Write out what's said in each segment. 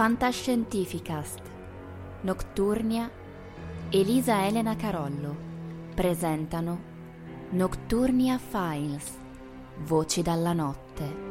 Fantascientificast. Nocturnia Elisa Elena Carollo. Presentano Nocturnia Files Voci dalla notte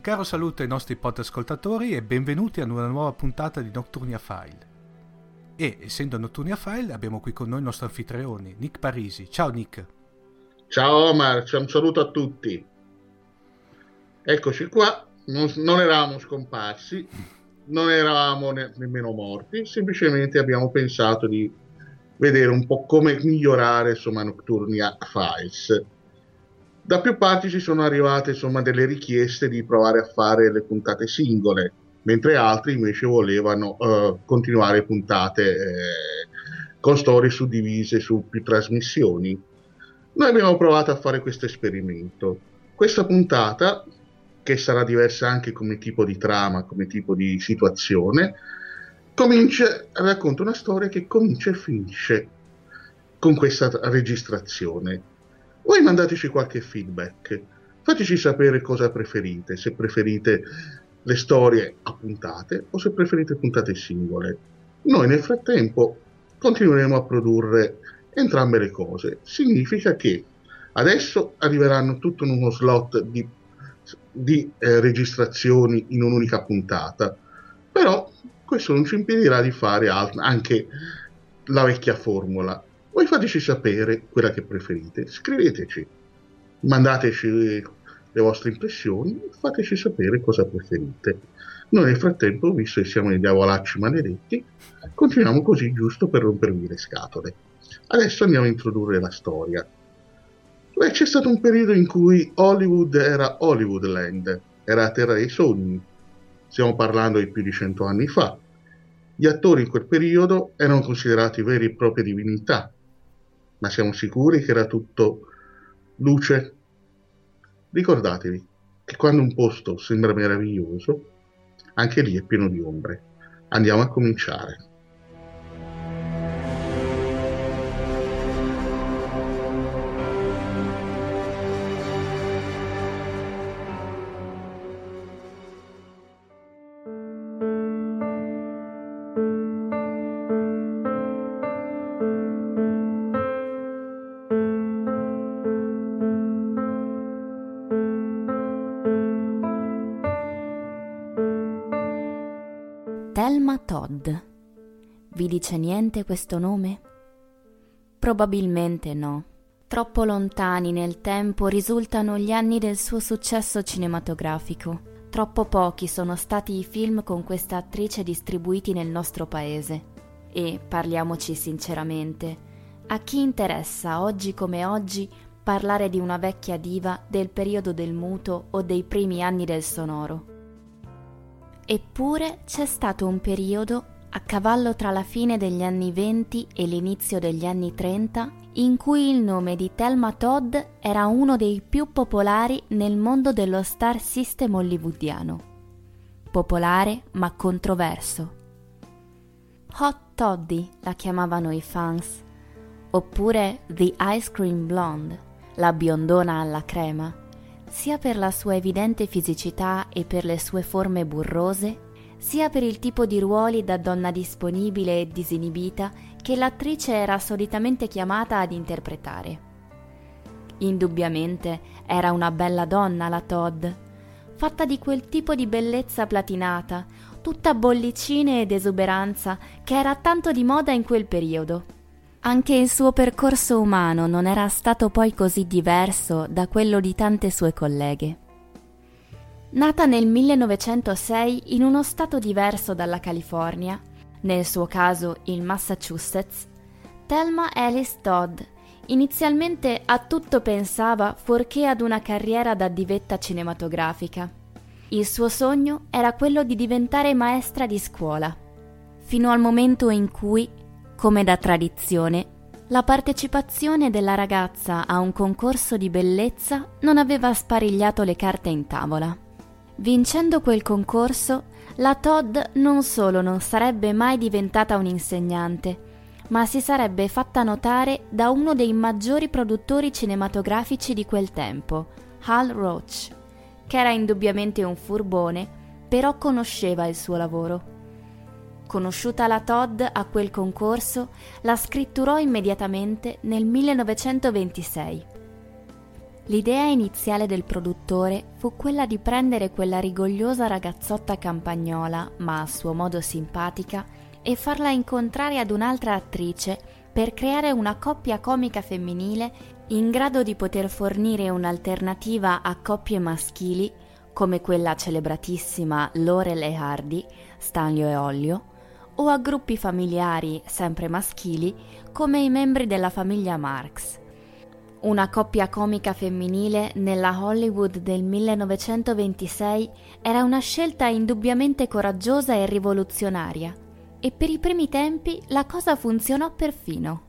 Un caro saluto ai nostri ascoltatori e benvenuti a una nuova puntata di Nocturnia File. E, essendo Nocturnia File, abbiamo qui con noi il nostro anfitrione, Nick Parisi. Ciao Nick. Ciao Omar, un saluto a tutti. Eccoci qua, non, non eravamo scomparsi, non eravamo ne- nemmeno morti, semplicemente abbiamo pensato di vedere un po' come migliorare insomma Nocturnia Files da più parti ci sono arrivate insomma delle richieste di provare a fare le puntate singole, mentre altri invece volevano uh, continuare puntate eh, con storie suddivise su più trasmissioni. Noi abbiamo provato a fare questo esperimento. Questa puntata, che sarà diversa anche come tipo di trama, come tipo di situazione, comincia, racconta una storia che comincia e finisce con questa registrazione voi mandateci qualche feedback, fateci sapere cosa preferite, se preferite le storie a puntate o se preferite puntate singole. Noi nel frattempo continueremo a produrre entrambe le cose. Significa che adesso arriveranno tutto in uno slot di, di eh, registrazioni in un'unica puntata, però questo non ci impedirà di fare alt- anche la vecchia formula voi fateci sapere quella che preferite, scriveteci, mandateci le vostre impressioni, fateci sapere cosa preferite. Noi nel frattempo, visto che siamo dei diavolacci maledetti, continuiamo così giusto per rompervi le scatole. Adesso andiamo a introdurre la storia. Beh, c'è stato un periodo in cui Hollywood era Hollywoodland, era la terra dei sogni. Stiamo parlando di più di cento anni fa. Gli attori in quel periodo erano considerati veri e proprie divinità, ma siamo sicuri che era tutto luce? Ricordatevi che quando un posto sembra meraviglioso, anche lì è pieno di ombre. Andiamo a cominciare. Vi dice niente questo nome? Probabilmente no. Troppo lontani nel tempo risultano gli anni del suo successo cinematografico. Troppo pochi sono stati i film con questa attrice distribuiti nel nostro paese. E, parliamoci sinceramente, a chi interessa oggi come oggi parlare di una vecchia diva del periodo del muto o dei primi anni del sonoro? Eppure c'è stato un periodo a cavallo tra la fine degli anni 20 e l'inizio degli anni 30, in cui il nome di Thelma Todd era uno dei più popolari nel mondo dello star system hollywoodiano. Popolare ma controverso. Hot Toddy la chiamavano i fans, oppure The Ice Cream Blonde, la biondona alla crema, sia per la sua evidente fisicità e per le sue forme burrose, sia per il tipo di ruoli da donna disponibile e disinibita che l'attrice era solitamente chiamata ad interpretare. Indubbiamente era una bella donna la Todd, fatta di quel tipo di bellezza platinata, tutta bollicine ed esuberanza che era tanto di moda in quel periodo. Anche il suo percorso umano non era stato poi così diverso da quello di tante sue colleghe. Nata nel 1906 in uno stato diverso dalla California, nel suo caso il Massachusetts, Thelma Alice Todd inizialmente a tutto pensava fuorché ad una carriera da divetta cinematografica. Il suo sogno era quello di diventare maestra di scuola, fino al momento in cui, come da tradizione, la partecipazione della ragazza a un concorso di bellezza non aveva sparigliato le carte in tavola. Vincendo quel concorso, la Todd non solo non sarebbe mai diventata un'insegnante, ma si sarebbe fatta notare da uno dei maggiori produttori cinematografici di quel tempo, Hal Roach, che era indubbiamente un furbone, però conosceva il suo lavoro. Conosciuta la Todd a quel concorso, la scritturò immediatamente nel 1926. L'idea iniziale del produttore fu quella di prendere quella rigogliosa ragazzotta campagnola, ma a suo modo simpatica, e farla incontrare ad un'altra attrice per creare una coppia comica femminile in grado di poter fornire un'alternativa a coppie maschili come quella celebratissima Laurel e Hardy, Stanlio e Ollio, o a gruppi familiari sempre maschili come i membri della famiglia Marx. Una coppia comica femminile nella Hollywood del 1926 era una scelta indubbiamente coraggiosa e rivoluzionaria, e per i primi tempi la cosa funzionò perfino.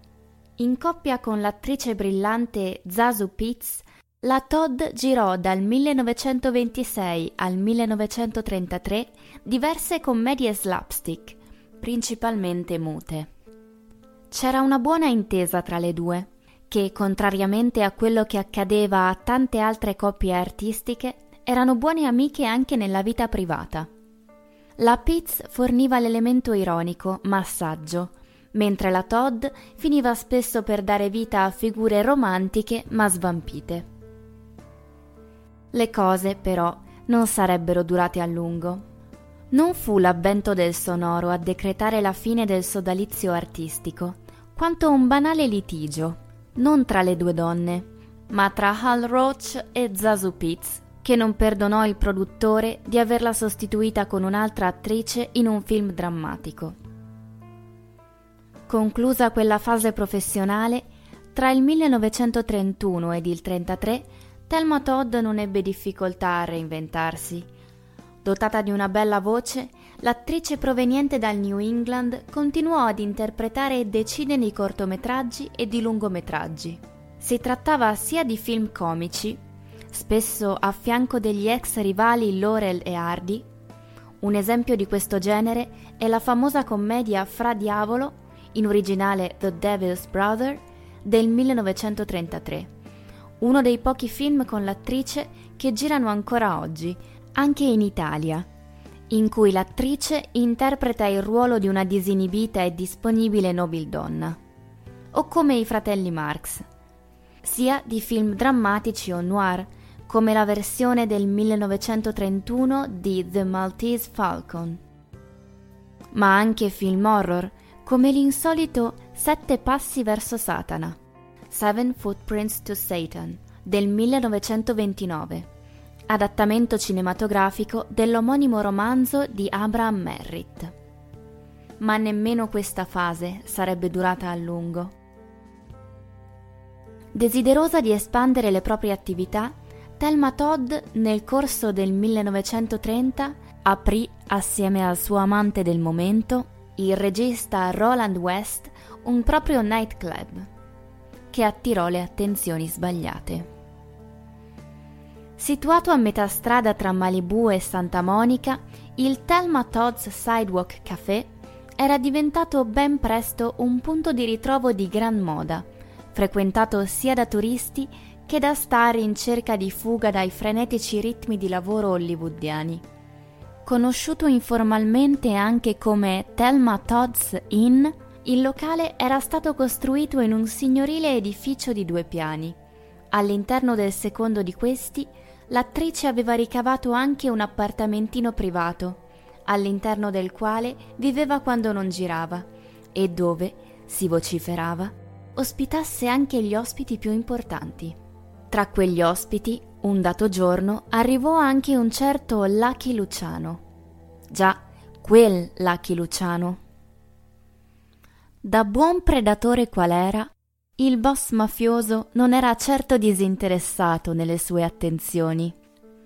In coppia con l'attrice brillante Zazu Pitts, la Todd girò dal 1926 al 1933 diverse commedie slapstick, principalmente mute. C'era una buona intesa tra le due, che, contrariamente a quello che accadeva a tante altre coppie artistiche, erano buone amiche anche nella vita privata. La Pitts forniva l'elemento ironico, ma saggio, mentre la Todd finiva spesso per dare vita a figure romantiche ma svampite. Le cose, però, non sarebbero durate a lungo. Non fu l'avvento del sonoro a decretare la fine del sodalizio artistico, quanto un banale litigio, non tra le due donne, ma tra Hal Roach e Zazu Pitts, che non perdonò il produttore di averla sostituita con un'altra attrice in un film drammatico. Conclusa quella fase professionale, tra il 1931 ed il 1933, Thelma Todd non ebbe difficoltà a reinventarsi Dotata di una bella voce, l'attrice proveniente dal New England continuò ad interpretare decine di cortometraggi e di lungometraggi. Si trattava sia di film comici, spesso a fianco degli ex rivali Laurel e Hardy. Un esempio di questo genere è la famosa commedia Fra Diavolo, in originale The Devil's Brother, del 1933. Uno dei pochi film con l'attrice che girano ancora oggi, anche in Italia, in cui l'attrice interpreta il ruolo di una disinibita e disponibile nobildonna, o come i fratelli Marx, sia di film drammatici o noir, come la versione del 1931 di The Maltese Falcon, ma anche film horror, come l'insolito Sette passi verso Satana, Seven Footprints to Satan, del 1929 adattamento cinematografico dell'omonimo romanzo di Abraham Merritt. Ma nemmeno questa fase sarebbe durata a lungo. Desiderosa di espandere le proprie attività, Thelma Todd nel corso del 1930 aprì, assieme al suo amante del momento, il regista Roland West, un proprio nightclub, che attirò le attenzioni sbagliate. Situato a metà strada tra Malibu e Santa Monica, il Thelma Todd's Sidewalk Café era diventato ben presto un punto di ritrovo di gran moda, frequentato sia da turisti che da star in cerca di fuga dai frenetici ritmi di lavoro hollywoodiani. Conosciuto informalmente anche come Thelma Todd's Inn, il locale era stato costruito in un signorile edificio di due piani. All'interno del secondo di questi l'attrice aveva ricavato anche un appartamentino privato, all'interno del quale viveva quando non girava e dove, si vociferava, ospitasse anche gli ospiti più importanti. Tra quegli ospiti, un dato giorno, arrivò anche un certo Lucky Luciano. Già, quel Lucky Luciano. Da buon predatore qual era, il boss mafioso non era certo disinteressato nelle sue attenzioni.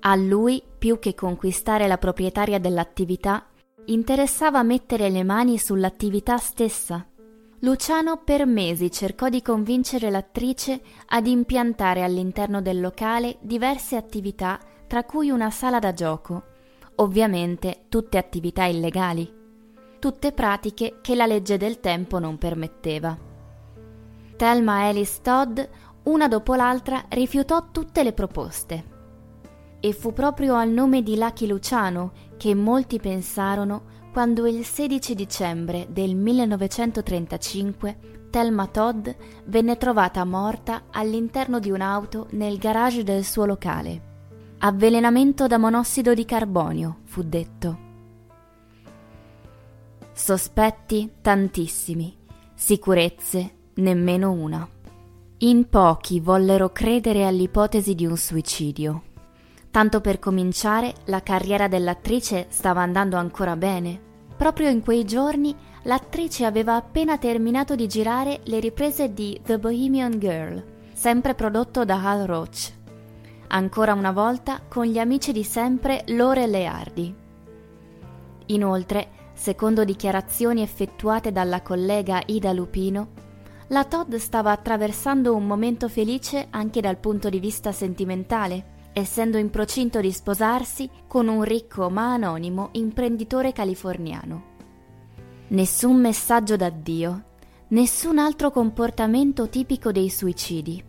A lui, più che conquistare la proprietaria dell'attività, interessava mettere le mani sull'attività stessa. Luciano per mesi cercò di convincere l'attrice ad impiantare all'interno del locale diverse attività, tra cui una sala da gioco, ovviamente tutte attività illegali, tutte pratiche che la legge del tempo non permetteva. Thelma Alice Todd, una dopo l'altra, rifiutò tutte le proposte. E fu proprio al nome di Lucky Luciano che molti pensarono quando il 16 dicembre del 1935 Thelma Todd venne trovata morta all'interno di un'auto nel garage del suo locale. Avvelenamento da monossido di carbonio, fu detto. Sospetti tantissimi, sicurezze nemmeno una. In pochi vollero credere all'ipotesi di un suicidio. Tanto per cominciare, la carriera dell'attrice stava andando ancora bene. Proprio in quei giorni l'attrice aveva appena terminato di girare le riprese di The Bohemian Girl, sempre prodotto da Hal Roach. Ancora una volta con gli amici di sempre Lore Leardi. Inoltre, secondo dichiarazioni effettuate dalla collega Ida Lupino, la Todd stava attraversando un momento felice anche dal punto di vista sentimentale essendo in procinto di sposarsi con un ricco ma anonimo imprenditore californiano. Nessun messaggio d'addio, nessun altro comportamento tipico dei suicidi.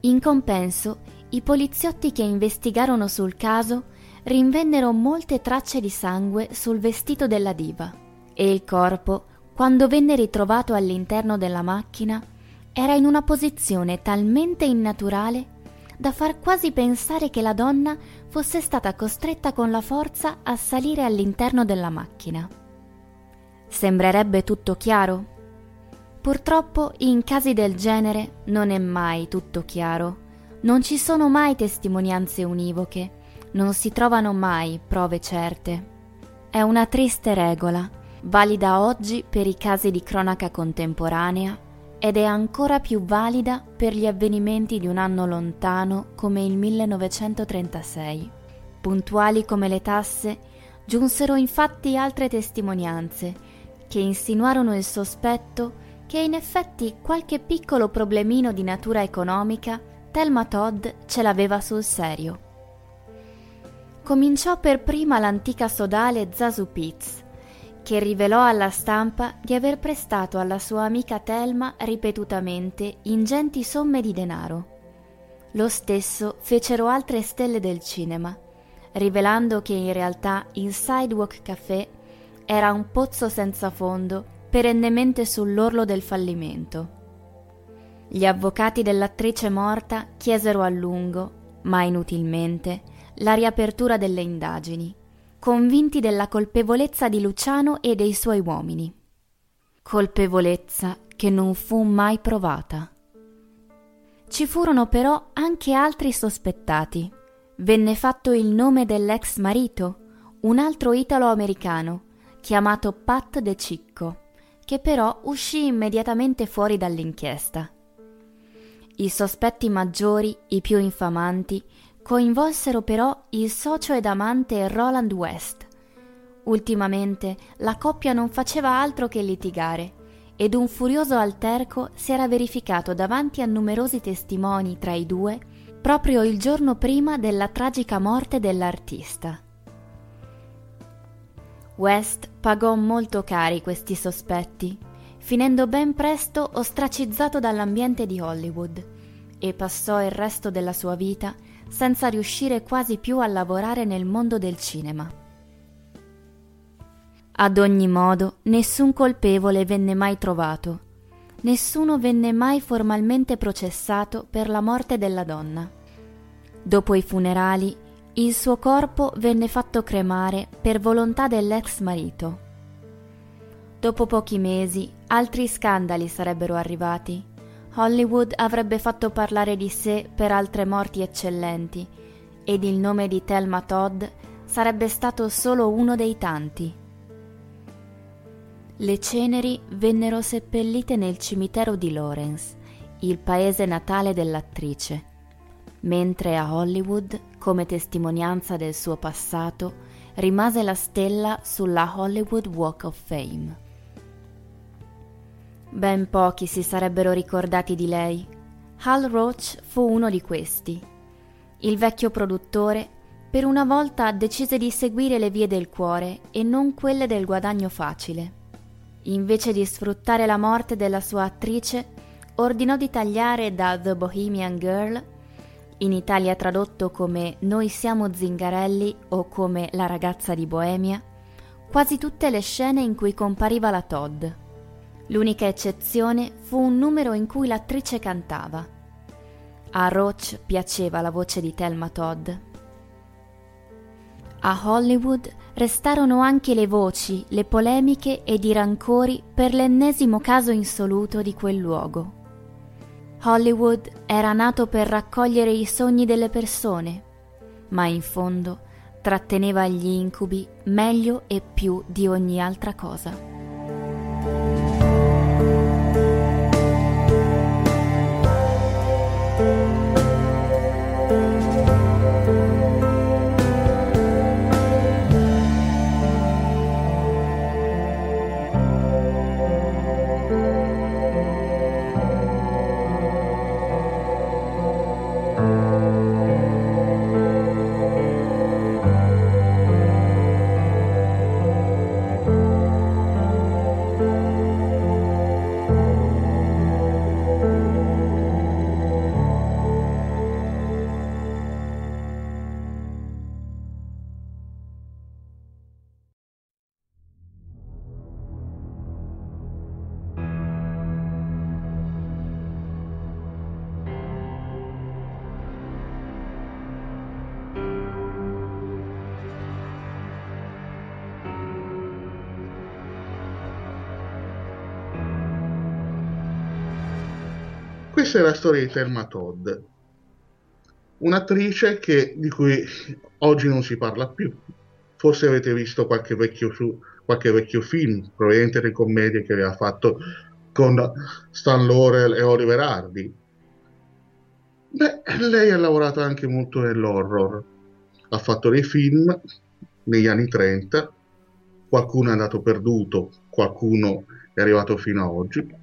In compenso, i poliziotti che investigarono sul caso rinvennero molte tracce di sangue sul vestito della diva e il corpo, quando venne ritrovato all'interno della macchina, era in una posizione talmente innaturale da far quasi pensare che la donna fosse stata costretta con la forza a salire all'interno della macchina. Sembrerebbe tutto chiaro? Purtroppo in casi del genere non è mai tutto chiaro, non ci sono mai testimonianze univoche, non si trovano mai prove certe. È una triste regola, valida oggi per i casi di cronaca contemporanea ed è ancora più valida per gli avvenimenti di un anno lontano come il 1936. Puntuali come le tasse, giunsero infatti altre testimonianze che insinuarono il sospetto che in effetti qualche piccolo problemino di natura economica Thelma Todd ce l'aveva sul serio. Cominciò per prima l'antica sodale Zazu Pitts, che rivelò alla stampa di aver prestato alla sua amica Thelma ripetutamente ingenti somme di denaro. Lo stesso fecero altre stelle del cinema, rivelando che in realtà il Sidewalk Café era un pozzo senza fondo, perennemente sull'orlo del fallimento. Gli avvocati dell'attrice morta chiesero a lungo, ma inutilmente, la riapertura delle indagini convinti della colpevolezza di Luciano e dei suoi uomini. Colpevolezza che non fu mai provata. Ci furono però anche altri sospettati. Venne fatto il nome dell'ex marito, un altro italo-americano, chiamato Pat De Cicco, che però uscì immediatamente fuori dall'inchiesta. I sospetti maggiori, i più infamanti, coinvolsero però il socio ed amante Roland West. Ultimamente la coppia non faceva altro che litigare ed un furioso alterco si era verificato davanti a numerosi testimoni tra i due proprio il giorno prima della tragica morte dell'artista. West pagò molto cari questi sospetti, finendo ben presto ostracizzato dall'ambiente di Hollywood e passò il resto della sua vita senza riuscire quasi più a lavorare nel mondo del cinema. Ad ogni modo, nessun colpevole venne mai trovato, nessuno venne mai formalmente processato per la morte della donna. Dopo i funerali, il suo corpo venne fatto cremare per volontà dell'ex marito. Dopo pochi mesi, altri scandali sarebbero arrivati Hollywood avrebbe fatto parlare di sé per altre morti eccellenti ed il nome di Thelma Todd sarebbe stato solo uno dei tanti. Le ceneri vennero seppellite nel cimitero di Lawrence, il paese natale dell'attrice, mentre a Hollywood, come testimonianza del suo passato, rimase la stella sulla Hollywood Walk of Fame. Ben pochi si sarebbero ricordati di lei. Hal Roach fu uno di questi. Il vecchio produttore per una volta decise di seguire le vie del cuore e non quelle del guadagno facile. Invece di sfruttare la morte della sua attrice, ordinò di tagliare da The Bohemian Girl, in Italia tradotto come Noi siamo Zingarelli o come La ragazza di Boemia, quasi tutte le scene in cui compariva la Todd. L'unica eccezione fu un numero in cui l'attrice cantava. A Roach piaceva la voce di Thelma Todd. A Hollywood restarono anche le voci, le polemiche ed i rancori per l'ennesimo caso insoluto di quel luogo. Hollywood era nato per raccogliere i sogni delle persone, ma in fondo tratteneva gli incubi meglio e più di ogni altra cosa. Questa è la storia di Thelma Todd, un'attrice che, di cui oggi non si parla più. Forse avete visto qualche vecchio, qualche vecchio film, proveniente dalle commedie che aveva fatto con Stan Laurel e Oliver Hardy. Beh, lei ha lavorato anche molto nell'horror. Ha fatto dei film negli anni 30, qualcuno è andato perduto, qualcuno è arrivato fino ad oggi.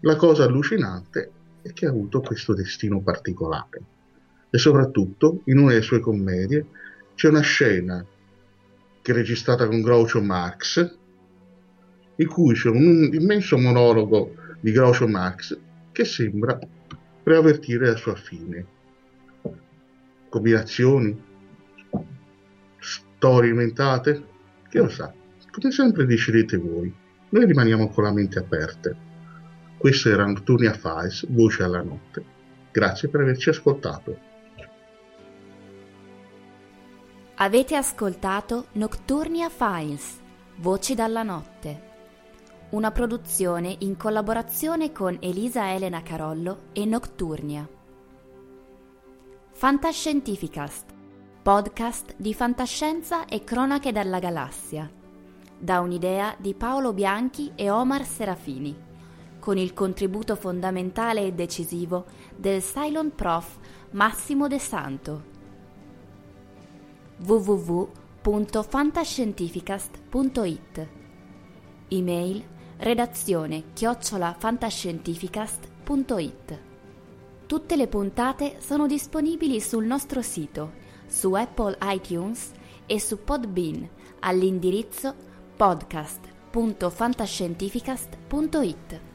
La cosa allucinante e che ha avuto questo destino particolare. E soprattutto, in una delle sue commedie, c'è una scena che è registrata con Groucho Marx, in cui c'è un immenso monologo di Groucho Marx che sembra preavvertire la sua fine. Combinazioni, storie inventate, che lo sa, come sempre decidete voi. Noi rimaniamo con la mente aperta. Questo era Nocturnia Files, Voce alla Notte. Grazie per averci ascoltato. Avete ascoltato Nocturnia Files, Voci dalla Notte, una produzione in collaborazione con Elisa Elena Carollo e Nocturnia. Fantascientificast, podcast di fantascienza e cronache dalla galassia, da un'idea di Paolo Bianchi e Omar Serafini con il contributo fondamentale e decisivo del Cylon Prof Massimo De Santo. www.fantascientificast.it Email redazione chiocciolafantascientificast.it Tutte le puntate sono disponibili sul nostro sito, su Apple iTunes e su Podbean all'indirizzo podcast.fantascientificast.it.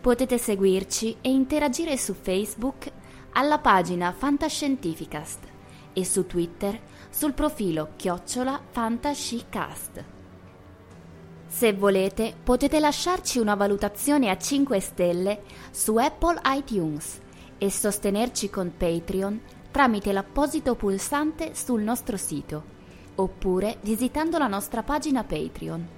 Potete seguirci e interagire su Facebook alla pagina Fantascientificast e su Twitter sul profilo chiocciola Fantascicast. Se volete potete lasciarci una valutazione a 5 stelle su Apple iTunes e sostenerci con Patreon tramite l'apposito pulsante sul nostro sito oppure visitando la nostra pagina Patreon